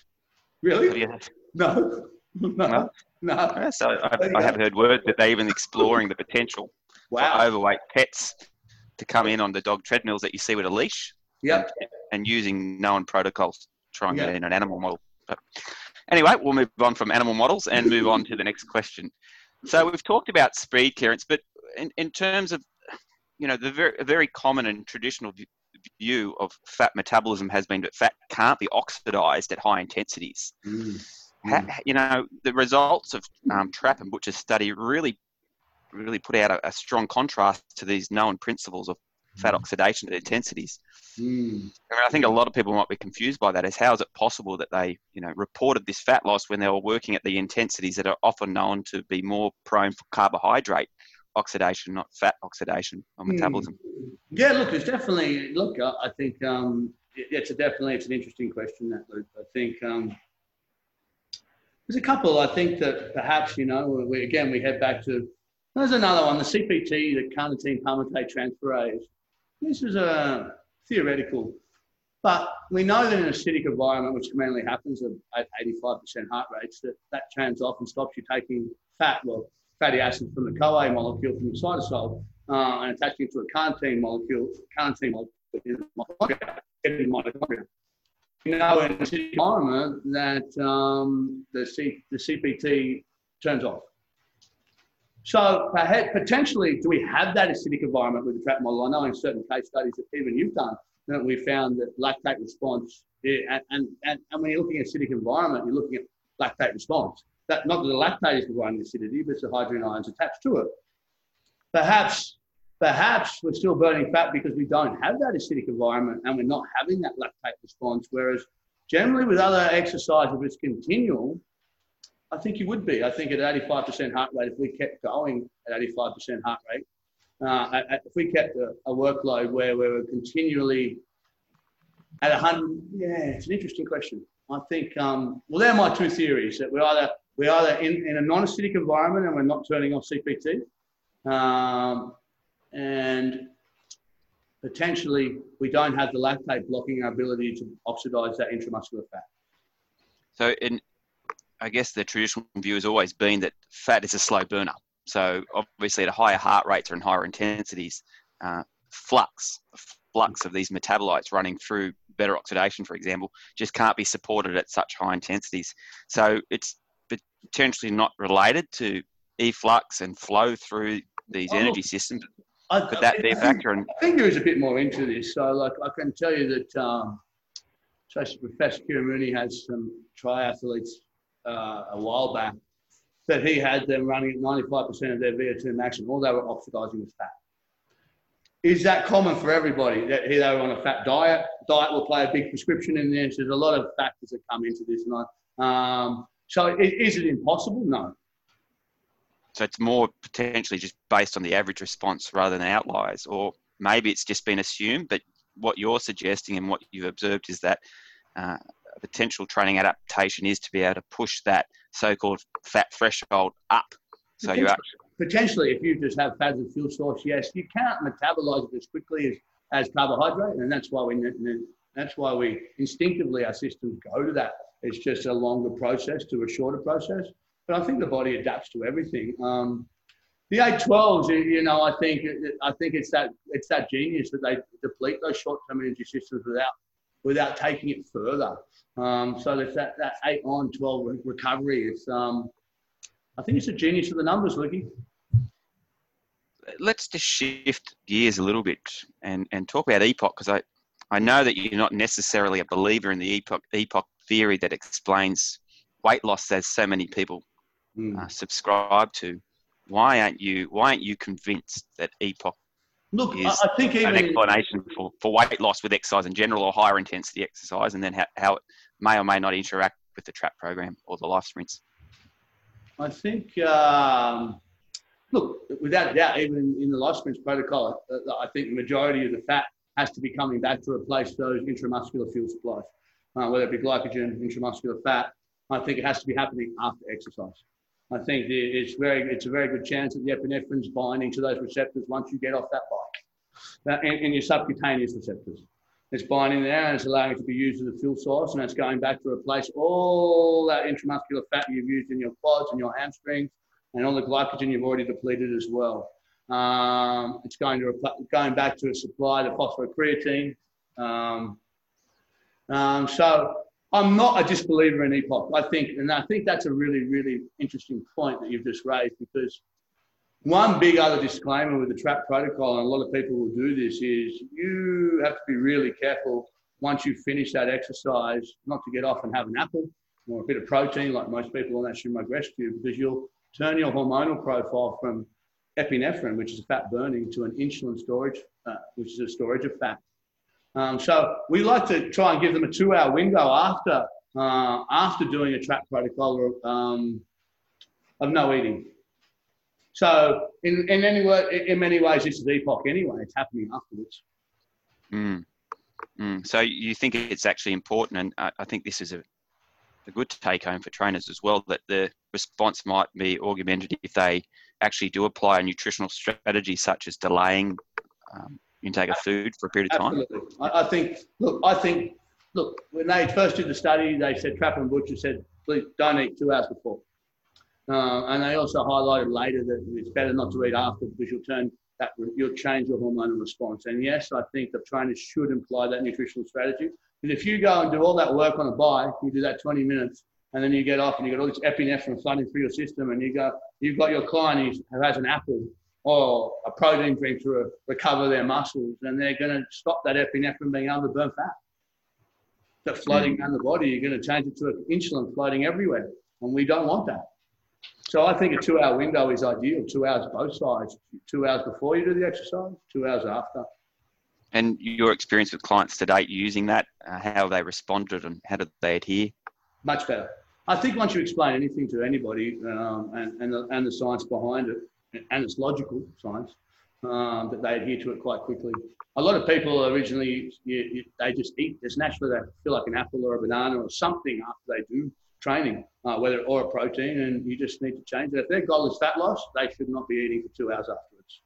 Really? No. No. No. no. So I, I have heard word that they're even exploring the potential wow. for overweight pets to come in on the dog treadmills that you see with a leash. Yeah. And, using known protocols to try and yep. get in an animal model. But anyway, we'll move on from animal models and move on to the next question. So we've talked about speed clearance, but in, in terms of, you know, the very, very common and traditional view of fat metabolism has been that fat can't be oxidized at high intensities. Mm. you know, the results of um, Trapp and Boutcher's study really really put out a, a strong contrast to these known principles of fat mm. oxidation at intensities. Mm. I, mean, I think a lot of people might be confused by that. Is how is it possible that they, you know, reported this fat loss when they were working at the intensities that are often known to be more prone for carbohydrate oxidation, not fat oxidation or mm. metabolism? Yeah, look, it's definitely look. I think um, it's a definitely it's an interesting question that Luke. I think um, there's a couple. I think that perhaps you know, we, again, we head back to there's another one, the CPT, the carnitine palmitate transferase. This is a theoretical, but we know that in an acidic environment, which commonly happens at 85% heart rates, that that trans off and stops you taking fat, well, fatty acids from the CoA molecule from the cytosol uh, and attaching it to a carnitine molecule, carnitine molecule in the mitochondria. We know in an acidic environment that um, the, C, the CPT turns off. So potentially, do we have that acidic environment with the trap model? I know in certain case studies that even you've done, that we found that lactate response, and, and, and, when you're looking at acidic environment, you're looking at lactate response. That Not that the lactate is providing acidity, but it's the hydrogen ions attached to it. Perhaps, perhaps we're still burning fat because we don't have that acidic environment and we're not having that lactate response, whereas generally with other exercise, if it's continual, I think you would be. I think at 85% heart rate, if we kept going at 85% heart rate, uh, if we kept a, a, workload where we were continually at 100, yeah, it's an interesting question. I think, um, well, they're my two theories that we're either, we're either in, in a non acidic environment and we're not turning off CPT, um, and potentially we don't have the lactate blocking our ability to oxidize that intramuscular fat. So, in I guess the traditional view has always been that fat is a slow burner. So obviously at higher heart rates or in higher intensities, uh, flux, flux of these metabolites running through beta oxidation, for example, just can't be supported at such high intensities. So it's potentially not related to efflux and flow through these well, energy systems. I, Could that be a factor? I think there is a bit more into this. So, like, I can tell you that um, Professor Kira Mooney has some triathletes uh, a while back that he had them running at 95% of their VO2 max and all they were oxidizing was fat. Is that common for everybody that they were on a fat diet? Diet will play a big prescription in this. There's a lot of factors that come into this. Um, so, is it impossible? No. So it's more potentially just based on the average response rather than outliers, or maybe it's just been assumed. But what you're suggesting and what you've observed is that uh, potential training adaptation is to be able to push that so-called fat threshold up. So you actually potentially, if you just have fat as a fuel source, yes, you can't metabolize it as quickly as, as carbohydrate, and that's why we that's why we instinctively our systems go to that. It's just a longer process to a shorter process, but I think the body adapts to everything. Um, the 812s, you know, I think I think it's that it's that genius that they deplete those short-term energy systems without without taking it further. Um, so there's that, that eight on 12 recovery. It's, um, I think it's a genius of the numbers, Lucky. Let's just shift gears a little bit and, and talk about EPOC because I, I know that you're not necessarily a believer in the EPOC, EPOC theory that explains weight loss as so many people mm. uh, subscribe to. Why aren't you Why aren't you convinced that EPOC Look, I think even an explanation for, for weight loss with exercise in general or higher intensity exercise, and then how, how it may or may not interact with the trap program or the life sprints. I think, um, look, without a doubt, even in the life sprints protocol, uh, I think the majority of the fat has to be coming back to replace those intramuscular fuel supplies, uh, whether it be glycogen, intramuscular fat. I think it has to be happening after exercise. I think it's very, it's a very good chance that the epinephrine's binding to those receptors once you get off that bike, and, and your subcutaneous receptors. It's binding there and it's allowing it to be used as a fuel source, and it's going back to replace all that intramuscular fat you've used in your quads and your hamstrings, and all the glycogen you've already depleted as well. Um, it's going to going back to supply the phosphocreatine. Um, um, so I'm not a disbeliever in EPOC. I think, and I think that's a really, really interesting point that you've just raised because one big other disclaimer with the trap protocol, and a lot of people will do this, is you have to be really careful once you finish that exercise not to get off and have an apple or a bit of protein like most people on that Shamrock Rescue because you'll turn your hormonal profile from epinephrine, which is fat burning, to an insulin storage, uh, which is a storage of fat. Um, so we like to try and give them a two-hour window after uh, after doing a trap protocol um, of no eating. So in, in any way, in many ways, this is EPOC anyway. It's happening afterwards. Mm. Mm. So you think it's actually important, and I, I think this is a, a good take home for trainers as well. That the response might be augmented if they actually do apply a nutritional strategy such as delaying um, intake of food for a period of time? Absolutely. I, think, look, I think, look, when they first did the study, they said, Trapper and Boutcher said, please don't eat two hours before. Uh, and they also highlighted later that it's better not to eat after because you'll turn that, you'll change your hormonal response. And yes, I think the trainers should imply that nutritional strategy. But if you go and do all that work on a bike, you do that 20 minutes, and then you get off and you get all this epinephrine flooding through your system, and you go, you've got your client who has an apple or a protein drink to re- recover their muscles, and they're going to stop that epinephrine being able to burn fat. That's floating mm. around the body. You're going to change it to insulin floating everywhere, and we don't want that. So I think a two-hour window is ideal. Two hours both sides. Two hours before you do the exercise. Two hours after. And your experience with clients to date using that, uh, how they responded and how did they adhere? Much better. I think once you explain anything to anybody um, and, and, the, and the science behind it, and it's logical science, um, that they adhere to it quite quickly. A lot of people originally, you, you, they just eat just naturally. They feel like an apple or a banana or something after they do training, uh, whether or a protein, and you just need to change it. If their goal is fat loss, they should not be eating for two hours afterwards.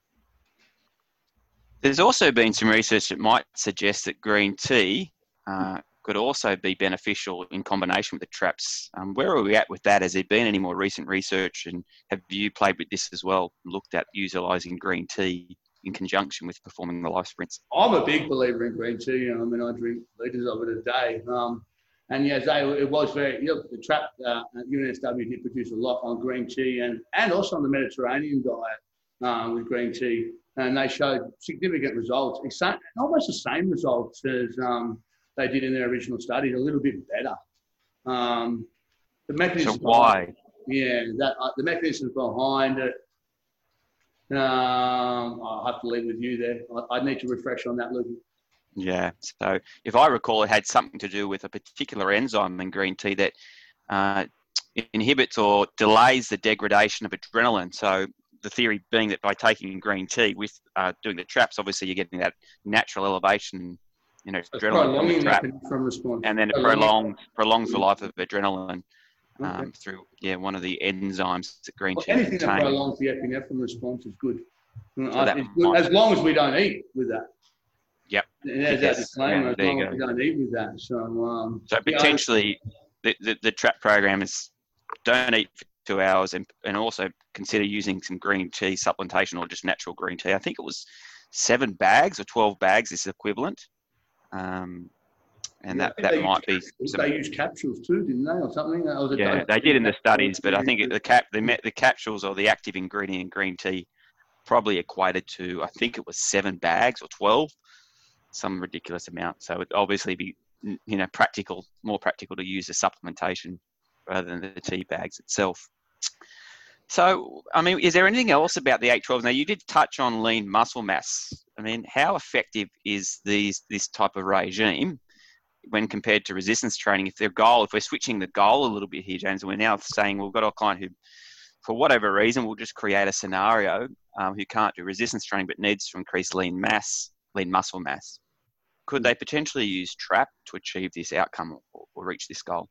There's also been some research that might suggest that green tea uh, could also be beneficial in combination with the traps. Um, where are we at with that? Has there been any more recent research, and have you played with this as well? Looked at utilising green tea in conjunction with performing the life sprints? I'm a big believer in green tea. And I mean, I drink litres of it a day. Um, and yes, they, it was very, you know, the trap uh, at UNSW did produce a lot on green tea and, and also on the Mediterranean diet uh, with green tea. And they showed significant results, almost the same results as um, they did in their original study, a little bit better. Um, The mechanism. So why? Yeah, that uh, the mechanisms behind it. Um, I'll have to leave with you there. I, I need to refresh on that, Luke. Yeah. So if I recall, it had something to do with a particular enzyme in green tea that uh, inhibits or delays the degradation of adrenaline. So the theory being that by taking green tea with uh, doing the traps, obviously you're getting that natural elevation, you know, It's adrenaline from the trap, from response. and then it prolongs prolongs the life of adrenaline Okay. um, through yeah one of the enzymes that green Well, tea anything that contains. prolongs the epinephrine response is good. Mm, So I- that it's good, as long as we don't eat with that. Yep. And there's Yes. that disclaimer, Yeah, as there you long as we don't eat with that. So, um, So potentially, the, the, the trap program is don't eat for two hours, and and also consider using some green tea supplementation or just natural green tea. I think it was seven bags or twelve bags is equivalent, um, and Yeah, that that might be. Some, They used capsules too, didn't they, or something? That was a yeah, dose- they did in the studies, but I think the cap the met the capsules or the active ingredient in green tea probably equated to I think it was seven bags or twelve, some ridiculous amount. So it'd obviously be you know practical, more practical to use the supplementation rather than the tea bags itself. So, I mean, is there anything else about the 812? Now, you did touch on lean muscle mass. I mean, how effective is these this type of regime when compared to resistance training? If their goal, if we're switching the goal a little bit here, James, and we're now saying we've got a client who, for whatever reason, will just create a scenario um, who can't do resistance training but needs to increase lean mass, lean muscle mass. Could they potentially use trap to achieve this outcome or, or reach this goal?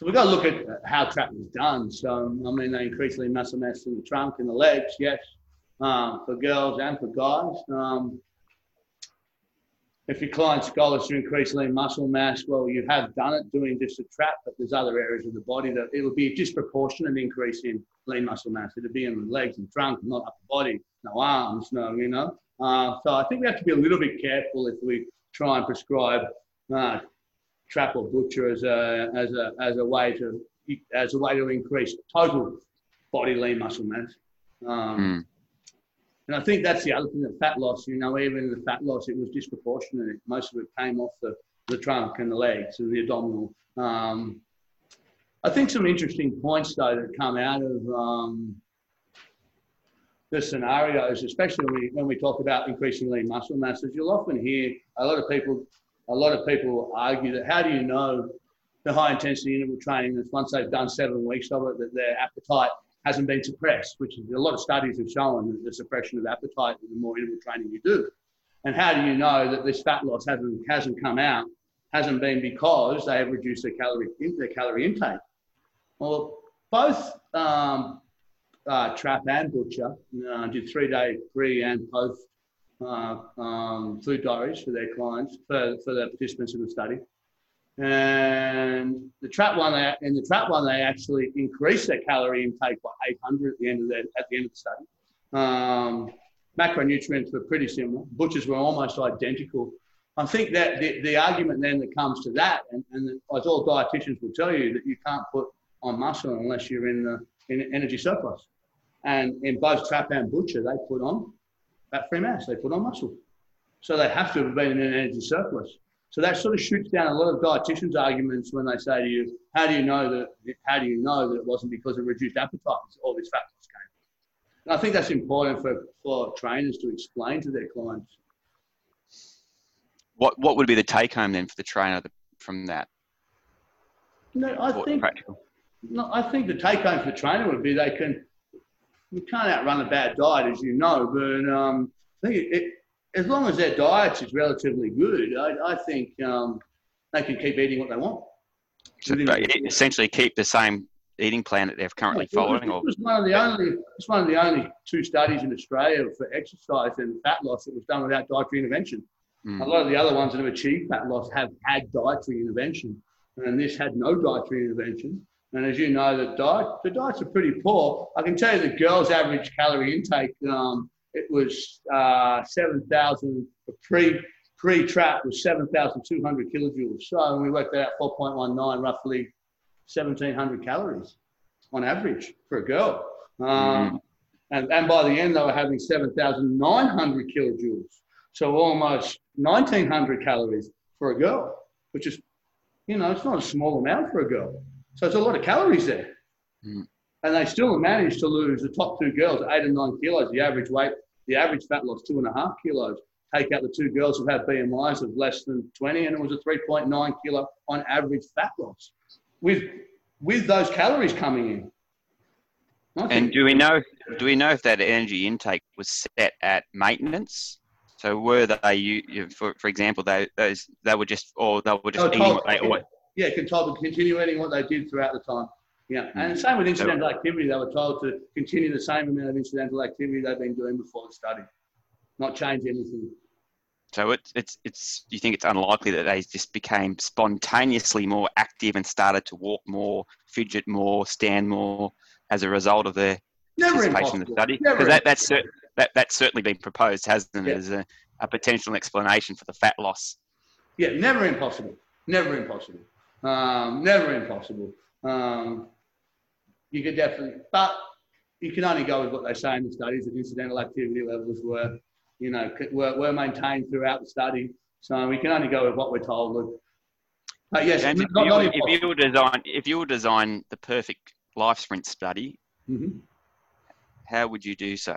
So we've got to look at how trap was done. So, I mean, they increase lean muscle mass in the trunk and the legs, yes, um, for girls and for guys. Um, if your client's goal is to increase lean muscle mass, well, you have done it doing just a trap, but there's other areas of the body that it would be a disproportionate increase in lean muscle mass. It'd be in the legs and trunk, not upper body, no arms, no, you know. Uh, so I think we have to be a little bit careful if we try and prescribe uh, Trapp or Boutcher as a as a as a way to as a way to increase total body lean muscle mass. Um, And I think that's the other thing, the fat loss, you know, even the fat loss, it was disproportionate. Most of it came off the, the trunk and the legs and the abdominal. Um, I think some interesting points, though, that come out of um, the scenarios, especially when we, when we talk about increasing lean muscle mass, is you'll often hear a lot of people, a lot of people argue that how do you know the high intensity interval training that once they've done seven weeks of it, that their appetite hasn't been suppressed, which is a lot of studies have shown that the suppression of appetite the more interval training you do. And how do you know that this fat loss hasn't hasn't come out, hasn't been because they have reduced their calorie their calorie intake? Well, both um, uh, Trapp and Boutcher uh, did three day pre and post um, food diaries for their clients for, for the participants in the study. And the trap one, they, in the trap one, they actually increased their calorie intake by 800 at the end of the at the end of the study. Um, macronutrients were pretty similar. Boutchers were almost identical. I think that the, the argument then that comes to that, and, and as all dietitians will tell you, that you can't put on muscle unless you're in the in energy surplus. And in both Trapp and Boutcher, they put on fat-free mass. They put on muscle. So they have to have been in an energy surplus. So that sort of shoots down a lot of dietitians' arguments when they say to you, "How do you know that? How do you know that it wasn't because of reduced appetite all this fat loss came?" And I think that's important for, for trainers to explain to their clients. What what would be the take home then for the trainer from that? No, I think practical? No, I think the take home for the trainer would be they can, you can't outrun a bad diet, as you know, but um, I think it, it, as long as their diet is relatively good, I, I think um, they can keep eating what they want. So they essentially keep the same eating plan that they're currently Yeah, it was- following, or It was one of the only, it's one of the only two studies in Australia for exercise and fat loss that was done without dietary intervention. Mm. A lot of the other ones that have achieved fat loss have had dietary intervention, and this had no dietary intervention. And as you know, the diet, the diets are pretty poor. I can tell you the girls' average calorie intake, um, it was uh, 7,000 pre pre trap was 7,200 kilojoules. So when we worked that out 4.19, roughly 1,700 calories on average for a girl. Um, and, and by the end, they were having 7,900 kilojoules. So almost 1,900 calories for a girl, which is, You know, it's not a small amount for a girl. So it's a lot of calories there. Mm. And they still managed to lose the top two girls, eight and nine kilos. The average weight, the average fat loss, two and a half kilos. Take out the two girls who had BMIs of less than 20, and it was a 3.9 kilo on average fat loss. With with those calories coming in. And do we know do we know if that energy intake was set at maintenance? So were they you, for for example they those they were just or they were just were eating what they yeah, yeah, can told to continue eating what they did throughout the time. Yeah, mm. and same with incidental activity. They were told to continue the same amount of incidental activity they've been doing before the study, not change anything. So it's it's it's. You think it's unlikely that they just became spontaneously more active and started to walk more, fidget more, stand more as a result of their Never participation impossible. in the study? Because that, that's that that's certainly been proposed, hasn't it, Yeah. as a, a potential explanation for the fat loss. Yeah, never impossible. Never impossible. Um, never impossible. Um, you could definitely, but you can only go with what they say in the studies that incidental activity levels were, you know, were, were maintained throughout the study. So we can only go with what we're told. But yes, And if, not, you, not if you were design if you were design the perfect life sprint study, Mhm. how would you do so?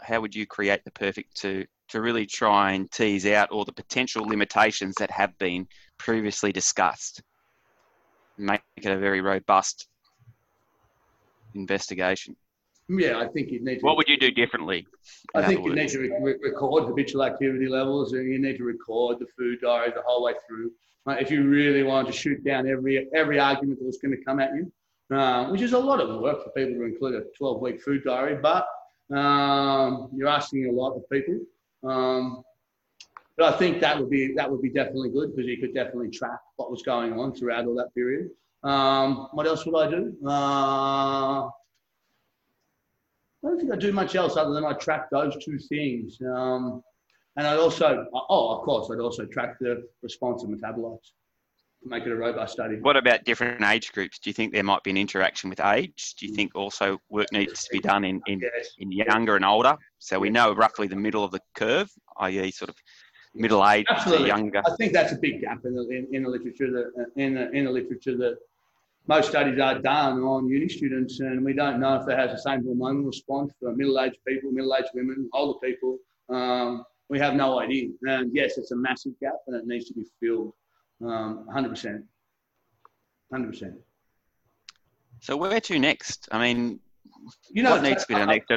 How would you create the perfect to to really try and tease out all the potential limitations that have been previously discussed? Make it a very robust investigation. Yeah, I think you'd need to. What would you do differently? I think you need to re- re- record habitual activity levels and you need to record the food diary the whole way through. Right? If you really wanted to shoot down every every argument that was going to come at you, uh, which is a lot of work for people to include a 12 week food diary, but um, you're asking a lot of people. Um, but I think that would be that would be definitely good because you could definitely track what was going on throughout all that period. Um, what else would I do? Uh, I don't think I do much else other than I track those two things. Um, and I'd also, oh, of course, I'd also track the response of metabolites to make it a robust study. What about different age groups? Do you think there might be an interaction with age? Do you think also work needs to be done in, in, Yes. in younger and older? So we know roughly the middle of the curve, i.e., sort of middle age to younger. I think that's a big gap in the, in, in the literature that in the, in the literature that most studies are done on uni students, and we don't know if that has the same hormonal response for middle-aged people, middle-aged women, older people. Um, we have no idea. And yes, it's a massive gap, and it needs to be filled. Um, 100%. 100%. So where to next? I mean, You know, what needs to be done I- next?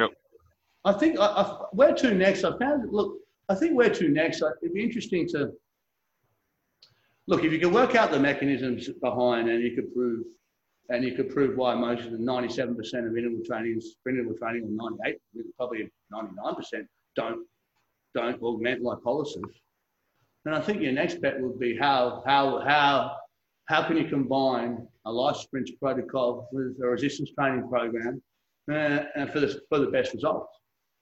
I think I, I, where to next. I found look. I think where to next. It'd be interesting to look if you could work out the mechanisms behind, and you could prove, and you could prove why most of the ninety-seven percent of interval training, sprint interval training, or ninety-eight, probably ninety-nine percent, don't don't augment lipolysis. And I think your next bet would be how how how how can you combine a life sprint protocol with a resistance training program uh, and for the for the best results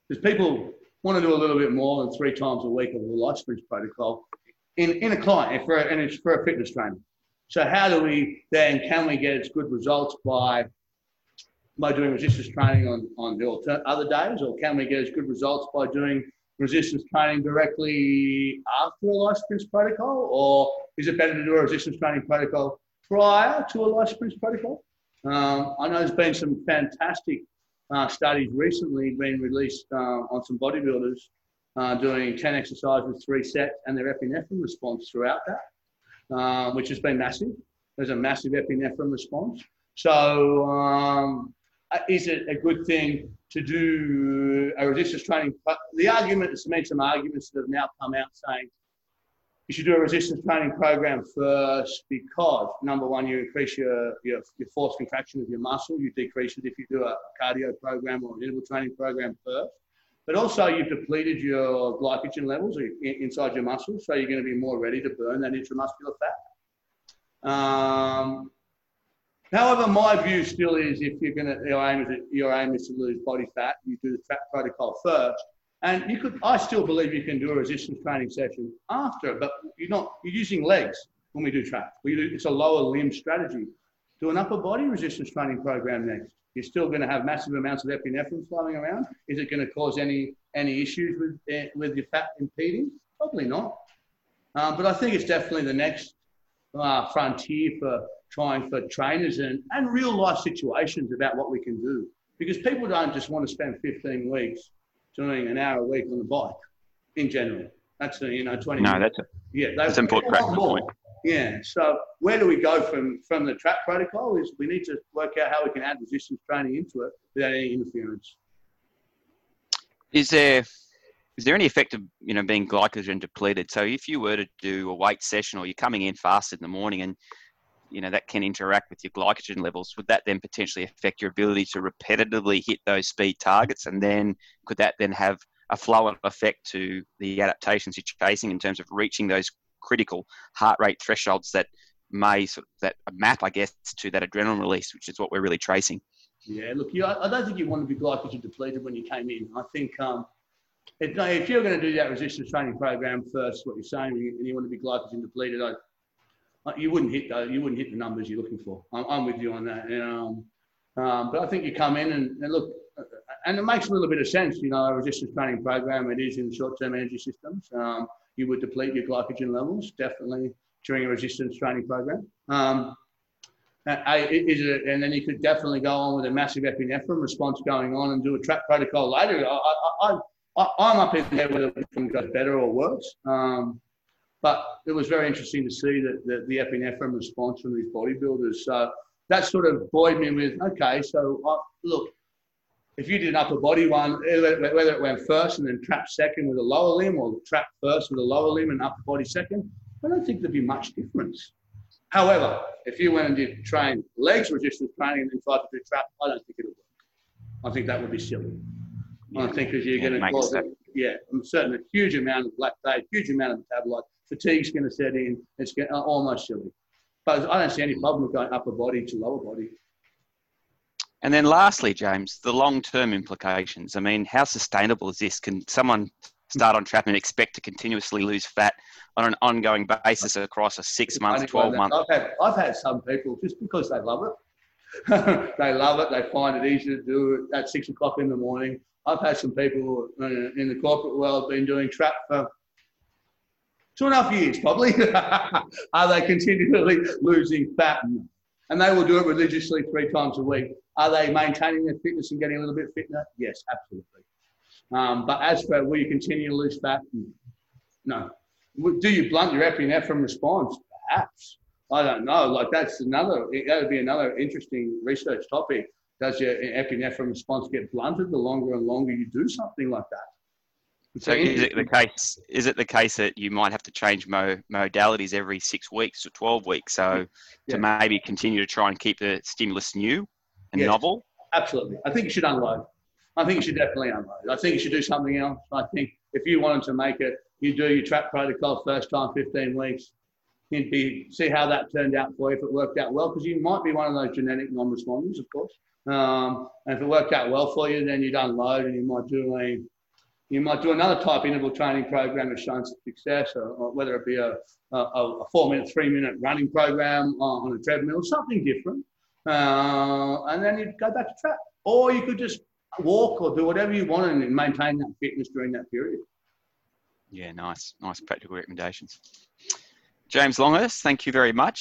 because people want to do a little bit more than three times a week of the life sprints protocol in, in a client and, for, and it's for a fitness trainer. So how do we then can we get its good results by by doing resistance training on, on the alter, other days or can we get its good results by doing resistance training directly after a life sprints protocol or is it better to do a resistance training protocol prior to a life sprints protocol? Um, I know there's been some fantastic uh, studies recently been released uh, on some bodybuilders uh, doing 10 exercises three sets and their epinephrine response throughout that, uh, which has been massive. There's a massive epinephrine response. So, um, uh, is it a good thing to do a resistance training? But the argument has made some arguments that have now come out saying you should do a resistance training program first because number one, you increase your, your, your force contraction of your muscle. You decrease it if you do a cardio program or an interval training program first. But also you've depleted your glycogen levels inside your muscles, so you're going to be more ready to burn that intramuscular fat. Um, however, my view still is if you're going to, your aim is, your aim is to lose body fat, you do the fat protocol first. And you could, I still believe you can do a resistance training session after, but you're not, you're using legs when we do track. We do, it's a lower limb strategy. Do an upper body resistance training program next. You're still going to have massive amounts of epinephrine flowing around. Is it going to cause any any issues with uh, with your fat impeding? Probably not. Um, but I think it's definitely the next uh, frontier for trying for trainers and, and real life situations about what we can do. Because people don't just want to spend 15 weeks doing an hour a week on the bike in general. That's a, you know 20. No, that's a, yeah, that's an important practical point. Yeah. So where do we go from from the trap protocol? Is we need to work out how we can add resistance training into it without any interference. Is there is there any effect of you know being glycogen depleted? So if you were to do a weight session or you're coming in fasted in the morning and you know that can interact with your glycogen levels would that then potentially affect your ability to repetitively hit those speed targets? And then could that then have a flow effect to the adaptations you're chasing in terms of reaching those critical heart rate thresholds that may sort of, that map i guess to that adrenaline release which is what we're really tracing yeah look you, i don't think you want to be glycogen depleted when you came in. I think um, if, if you're going to do that resistance training program first what you're saying and you want to be glycogen depleted I, you wouldn't hit the, you wouldn't hit the numbers you're looking for. I'm, I'm with you on that. And, um, um, but I think you come in and, and, look, uh, and it makes a little bit of sense. You know, a resistance training program it is in short-term energy systems. Um, you would deplete your glycogen levels definitely during a resistance training program. Um, is it, and then you could definitely go on with a massive epinephrine response going on and do a trap protocol later. I, I, I, am up in there whether it goes better or worse. Um, but it was very interesting to see that, that the epinephrine response from these bodybuilders. So that sort of buoyed me with, okay, so uh, look, if you did an upper body one, whether it went first and then trap second with a lower limb or trap first with a lower limb and upper body second, I don't think there'd be much difference. However, if you went and did train legs resistance training and then tried to do trap, I don't think it would work. I think that would be silly. Yeah. I think because you're yeah, going to cause, yeah, I'm certain a huge amount of lactate, huge amount of metabolite, fatigue's going to set in. It's going, uh, almost silly. But I don't see any problem with going upper body to lower body. And then lastly, James, the long-term implications. I mean, how sustainable is this? Can someone start on trap and expect to continuously lose fat on an ongoing basis across a six-month, twelve-month? I've had, I've had some people just because they love it. they love it. They find it easy to do it at six o'clock in the morning. I've had some people in the corporate world been doing trap for two and a half years probably, are they continually losing fat? And they will do it religiously three times a week. Are they maintaining their fitness and getting a little bit fitter? Yes, absolutely. Um, but as for will you continue to lose fat? No. Do you blunt your epinephrine response? Perhaps. I don't know. Like that's another. That would be another interesting research topic. Does your epinephrine response get blunted the longer and longer you do something like that? So is it the case? Is it the case that you might have to change mo- modalities every six weeks or twelve weeks? So yeah. to maybe continue to try and keep the stimulus new and yes, novel. Absolutely, I think you should unload. I think you should definitely unload. I think you should do something else. I think if you wanted to make it, you do your trap protocol first time, fifteen weeks. You'd be see how that turned out for you if it worked out well, because you might be one of those genetic non-responders, of course. Um, and if it worked out well for you, then you'd unload and you might do a you might do another type interval training program that's shown success, or, or whether it be a, a, a, four minute, three minute running program on, on a treadmill, something different. Uh, and then you'd go back to track. Or you could just walk or do whatever you want and maintain that fitness during that period. Yeah, nice, nice practical recommendations. James Longhurst, thank you very much.